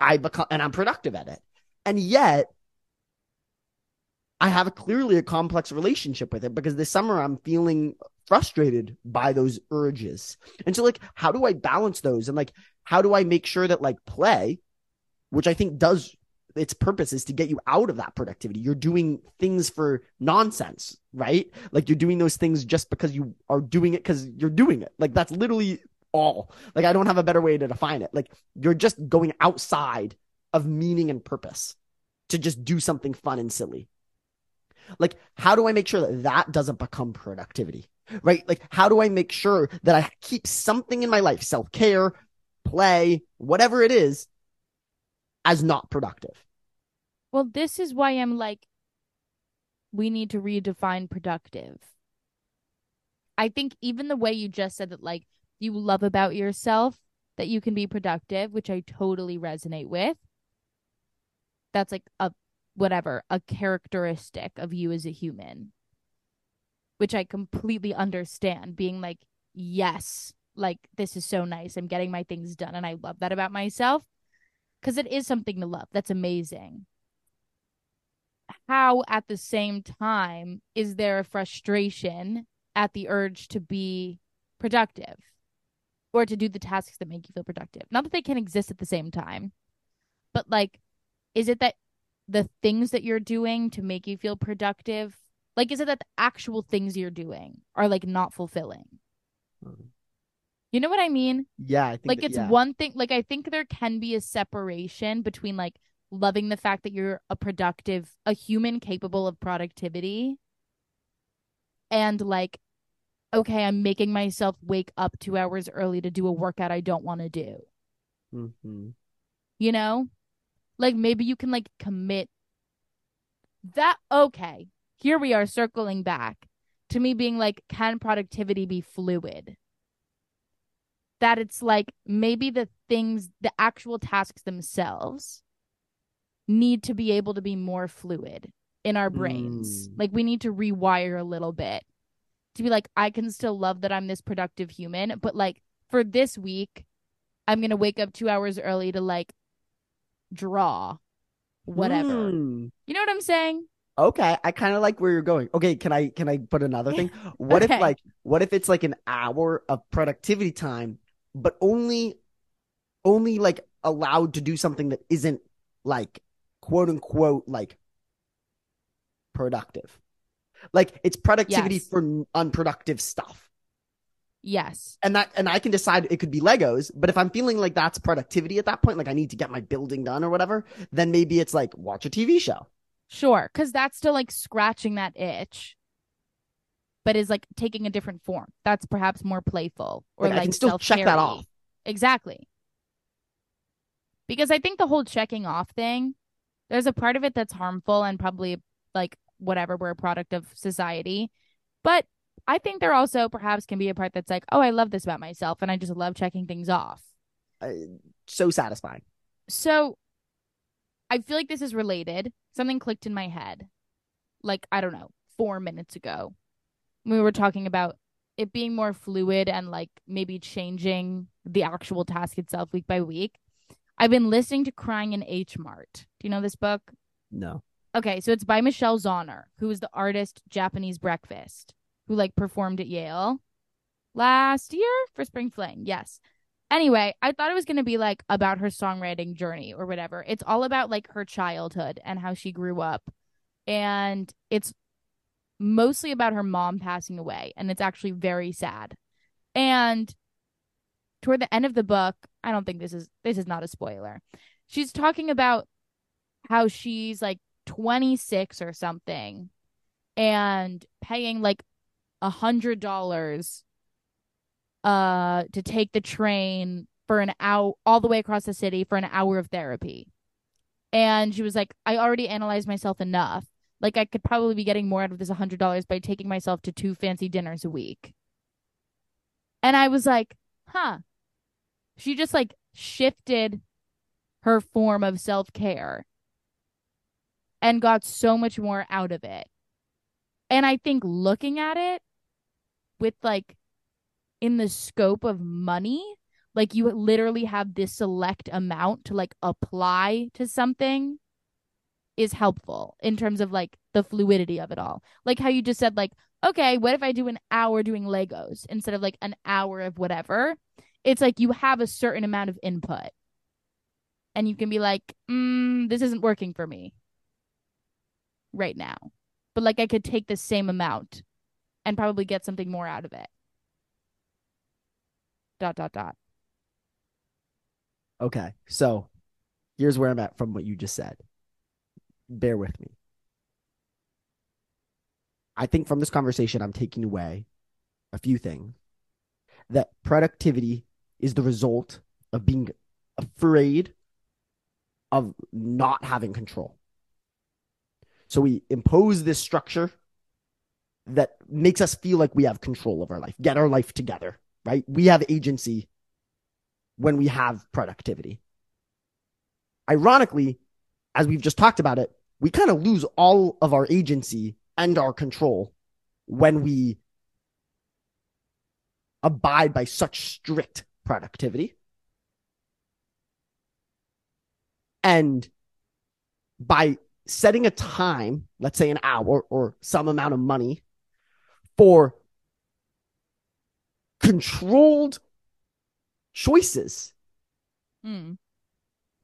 I become, and I'm productive at it. And yet I have clearly a complex relationship with it because this summer I'm feeling frustrated by those urges. And so like how do I balance those and like how do I make sure that like play, which I think does its purpose is to get you out of that productivity. You're doing things for nonsense, right? Like you're doing those things just because you are doing it because you're doing it. Like that's literally all. Like I don't have a better way to define it. Like you're just going outside of meaning and purpose to just do something fun and silly. Like, how do I make sure that that doesn't become productivity? Right? Like, how do I make sure that I keep something in my life, self care, play, whatever it is, as not productive? Well, this is why I'm like, we need to redefine productive. I think even the way you just said that, like, you love about yourself that you can be productive, which I totally resonate with. That's like a whatever, a characteristic of you as a human, which I completely understand. Being like, yes, like this is so nice. I'm getting my things done. And I love that about myself because it is something to love. That's amazing. How, at the same time, is there a frustration at the urge to be productive or to do the tasks that make you feel productive? Not that they can exist at the same time, but like, is it that the things that you're doing to make you feel productive like is it that the actual things you're doing are like not fulfilling mm-hmm. you know what i mean yeah I like that, it's yeah. one thing like i think there can be a separation between like loving the fact that you're a productive a human capable of productivity and like okay i'm making myself wake up two hours early to do a workout i don't want to do mm-hmm. you know like maybe you can like commit that okay. Here we are circling back to me being like, can productivity be fluid? That it's like maybe the things, the actual tasks themselves need to be able to be more fluid in our brains. Mm. Like we need to rewire a little bit to be like, I can still love that I'm this productive human, but like for this week, I'm going to wake up two hours early to like draw whatever. Mm. You know what I'm saying? Okay, I kind of like where you're going. Okay, can I can I put another thing? What okay. if like what if it's like an hour of productivity time, but only only like allowed to do something that isn't like quote unquote like productive. Like it's productivity yes. for unproductive stuff. Yes. And that and I can decide it could be Legos, but if I'm feeling like that's productivity at that point, like I need to get my building done or whatever, then maybe it's like watch a TV show. Sure, cuz that's still like scratching that itch. but is like taking a different form. That's perhaps more playful or Like, like, I can still check that off. Exactly. Because I think the whole checking off thing, there's a part of it that's harmful and probably like whatever, we're a product of society. But I think there also perhaps can be a part that's like, oh, I love this about myself and I just love checking things off. Uh, so satisfying. So I feel like this is related. Something clicked in my head, like, I don't know, four minutes ago. We were talking about it being more fluid and like maybe changing the actual task itself week by week. I've been listening to Crying in H Mart. Do you know this book? No. Okay, so it's by Michelle Zauner, who is the artist Japanese Breakfast, who like performed at Yale last year for Spring Fling. Yes. Anyway, I thought it was going to be like about her songwriting journey or whatever. It's all about like her childhood and how she grew up. And it's mostly about her mom passing away. And it's actually very sad. And toward the end of the book, I don't think this is this is not a spoiler. She's talking about how she's like 26 or something and paying like a hundred dollars uh to take the train for an hour all the way across the city for an hour of therapy. And she was like i already analyzed myself enough. Like i could probably be getting more out of this a hundred dollars by taking myself to two fancy dinners a week. And i was like huh. She just like shifted her form of self-care and got so much more out of it. And I think looking at it with like in the scope of money, like you literally have this select amount to like apply to something is helpful in terms of like the fluidity of it all. Like how you just said like, okay, what if I do an hour doing Legos instead of like an hour of whatever? It's like you have a certain amount of input. And you can be like, mm, this isn't working for me right now. But like I could take the same amount and probably get something more out of it. Dot dot dot. Okay. So here's where I'm at from what you just said. Bear with me. I think from this conversation, I'm taking away a few things that productivity is the result of being afraid of not having control. So we impose this structure that makes us feel like we have control of our life, get our life together, right? We have agency when we have productivity. Ironically, as we've just talked about it, we kind of lose all of our agency and our control when we abide by such strict productivity. And by setting a time, let's say an hour or some amount of money for controlled choices, Hmm.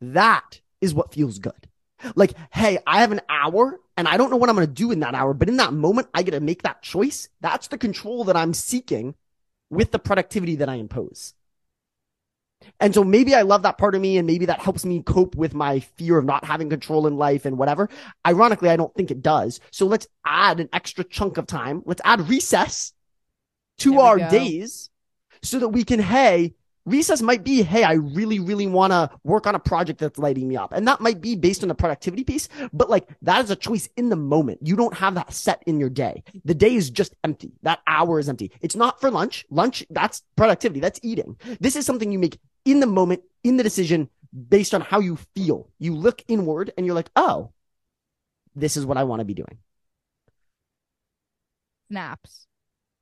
that is what feels good. Like, hey, I have an hour and I don't know what I'm going to do in that hour, but in that moment, I get to make that choice. That's the control that I'm seeking with the productivity that I impose. And so maybe I love that part of me and maybe that helps me cope with my fear of not having control in life and whatever. Ironically, I don't think it does. So let's add an extra chunk of time. Let's add recess to our go. days so that we can, hey, recess might be, hey, I really, really want to work on a project that's lighting me up. And that might be based on the productivity piece, but like that is a choice in the moment. You don't have that set in your day. The day is just empty. That hour is empty. It's not for lunch. Lunch, that's productivity. That's eating. This is something you make in the moment, in the decision based on how you feel. You look inward and you're like, oh, this is what I want to be doing. Snaps.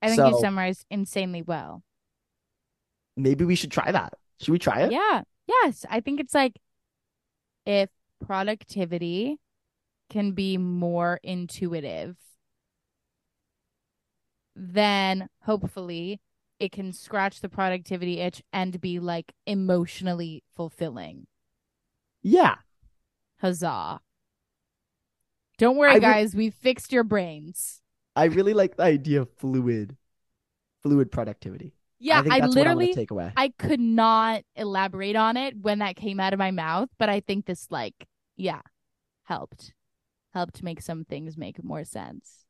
I think you summarized insanely well. Maybe we should try that. Should we try it? Yeah. Yes. I think it's like if productivity can be more intuitive, then hopefully it can scratch the productivity itch and be like emotionally fulfilling. Yeah. Huzzah. Don't worry, I guys. We fixed your brains. I really like the idea of fluid, fluid productivity. Yeah, I I, literally take away. I could not elaborate on it when that came out of my mouth, but I think this like yeah, helped. Helped make some things make more sense.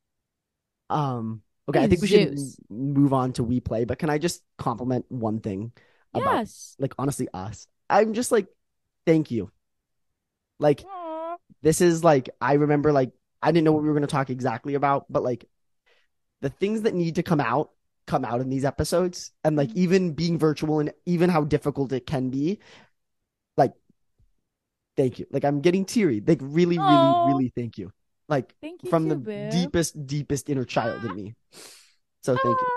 Um, Okay, I think we should Zeus. move on to we play, but can I just compliment one thing about Yes. like honestly us? I'm just like thank you. Like Aw. this is like I remember like I didn't know what we were going to talk exactly about, but like the things that need to come out come out in these episodes and like Mhm. even being virtual and even how difficult it can be like thank you. Like I'm getting teary. Like really really Aw. really thank you. Like Thank you from too, the boo. deepest deepest inner child in me. So thank you.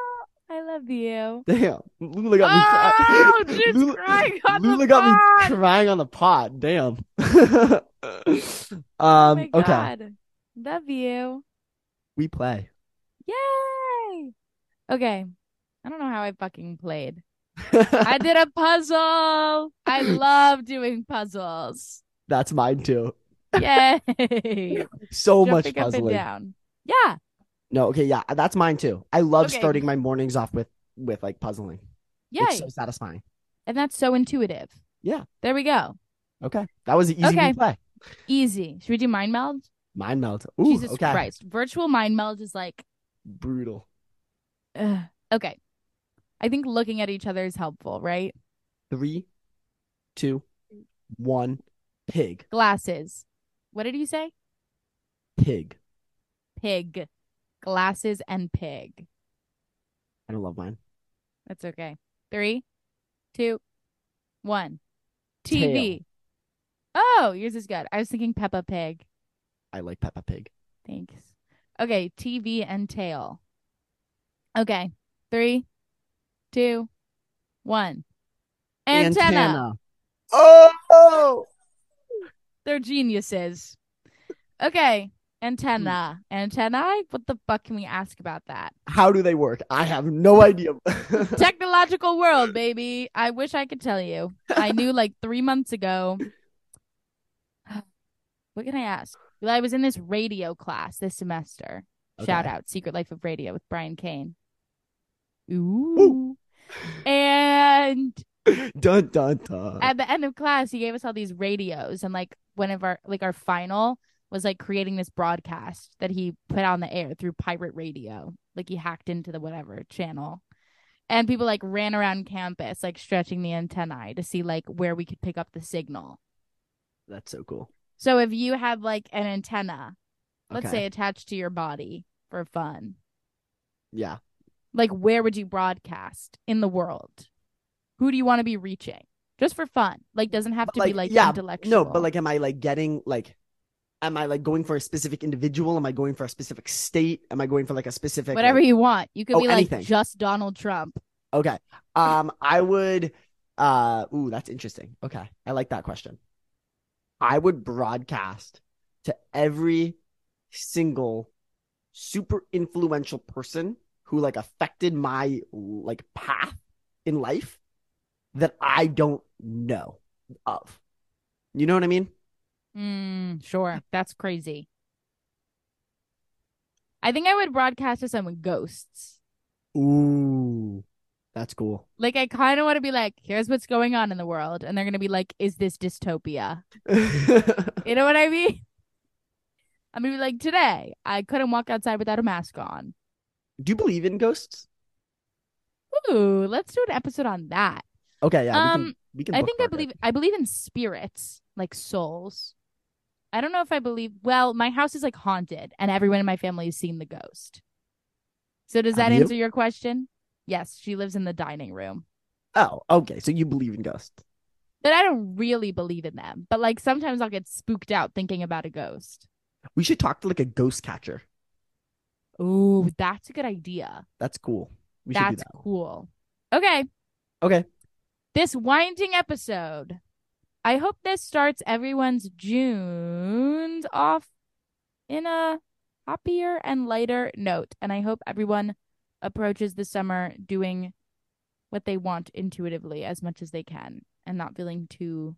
I love you. Damn, Lula got me Oh, crying. Jude's Lula, crying on the Lula got pod. me crying on the pod. Damn. Oh um. my Okay, god. Love you. we play. Yay. Okay. I don't know how I fucking played. I did a puzzle. I love doing puzzles. That's mine too. Yay. So much Jumping and puzzling. down. Yeah. No, okay, yeah, that's mine too. I love Okay. starting my mornings off with with like puzzling. Yeah. It's so satisfying. and that's so intuitive. Yeah. There we go. Okay, that was easy Okay. play. Easy. Should we do mind meld? Mind meld. Ooh, Jesus okay. Christ. Virtual mind meld is like Brutal. ugh. okay. I think looking at each other is helpful, right? Three, two, one. Pig. Glasses. What did you say? Pig. Pig. Glasses and pig. I don't love mine. That's okay. Three, two, one. TV. Oh, yours is good. I was thinking Peppa Pig. I like Peppa Pig. Thanks. Okay, TV and tail. Okay. Three, two, one. Antenna. Oh. They're geniuses. Okay. Antenna. Hmm. Antennae? What the fuck can we ask about that? How do they work? I have no idea. Technological world, baby. I wish I could tell you. I knew like three months ago. What can I ask? Well, I was in this radio class this semester. Shout out Secret Life of Radio with Brian Kane. Ooh. And dun dun dun. at the end of class, he gave us all these radios, and like one of our like our final was like creating this broadcast that he put on the air through pirate radio. Like he hacked into the whatever channel. And people like ran around campus, like stretching the antennae to see like where we could pick up the signal. That's so cool. So if you had like an antenna, let's Okay. say attached to your body for fun, Yeah. like where would you broadcast in the world? Who do you want to be reaching? Just for fun. Like doesn't have to be like yeah, intellectual. No, but like, am I like getting like, am I like going for a specific individual? Am I going for a specific state? Am I going for like a specific whatever like- you want. You could Oh, be like anything. just Donald Trump. Okay. Um, I would. Uh, ooh, that's interesting. Okay, I like that question. I would broadcast to every single super influential person who like affected my like path in life that I don't know of. You know what I mean? Mm, sure. That's crazy. I think I would broadcast to some ghosts. Ooh, that's cool. Like I kind of want to be like, here's what's going on in the world, and they're gonna be like, is this dystopia? You know what I mean? I'm gonna be like, today I couldn't walk outside without a mask on. Do you believe in ghosts? Ooh, let's do an episode on that. Okay, yeah, we Um, can. We can. I think I bookmark it. believe I believe in spirits, like souls. I don't know if I believe. Well, my house is like haunted, and everyone in my family has seen the ghost. So does Have that you? answer your question? Yes, she lives in the dining room. Oh, okay. So you believe in ghosts? But I don't really believe in them. But like sometimes I'll get spooked out thinking about a ghost. We should talk to like a ghost catcher. Ooh, that's a good idea. That's cool. We should do That's that. cool. Okay, Okay. This winding episode. I hope this starts everyone's Junes off in a happier and lighter note. And I hope everyone approaches the summer doing what they want intuitively as much as they can and not feeling too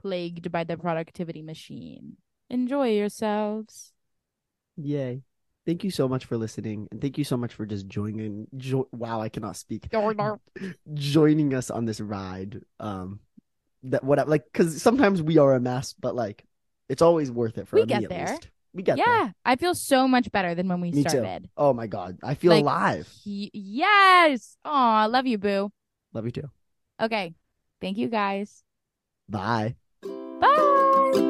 plagued by the productivity machine. Enjoy yourselves. Yay thank you so much for listening and thank you so much for just joining jo- wow i cannot speak. Joining us on this ride um that what I, like because sometimes we are a mess but like it's always worth it for we get there. we get yeah there. i feel so much better than when we me started. Too. oh my god i feel like, alive. he- yes! Oh i love you boo. Love you too. Okay thank you guys. Bye. Bye!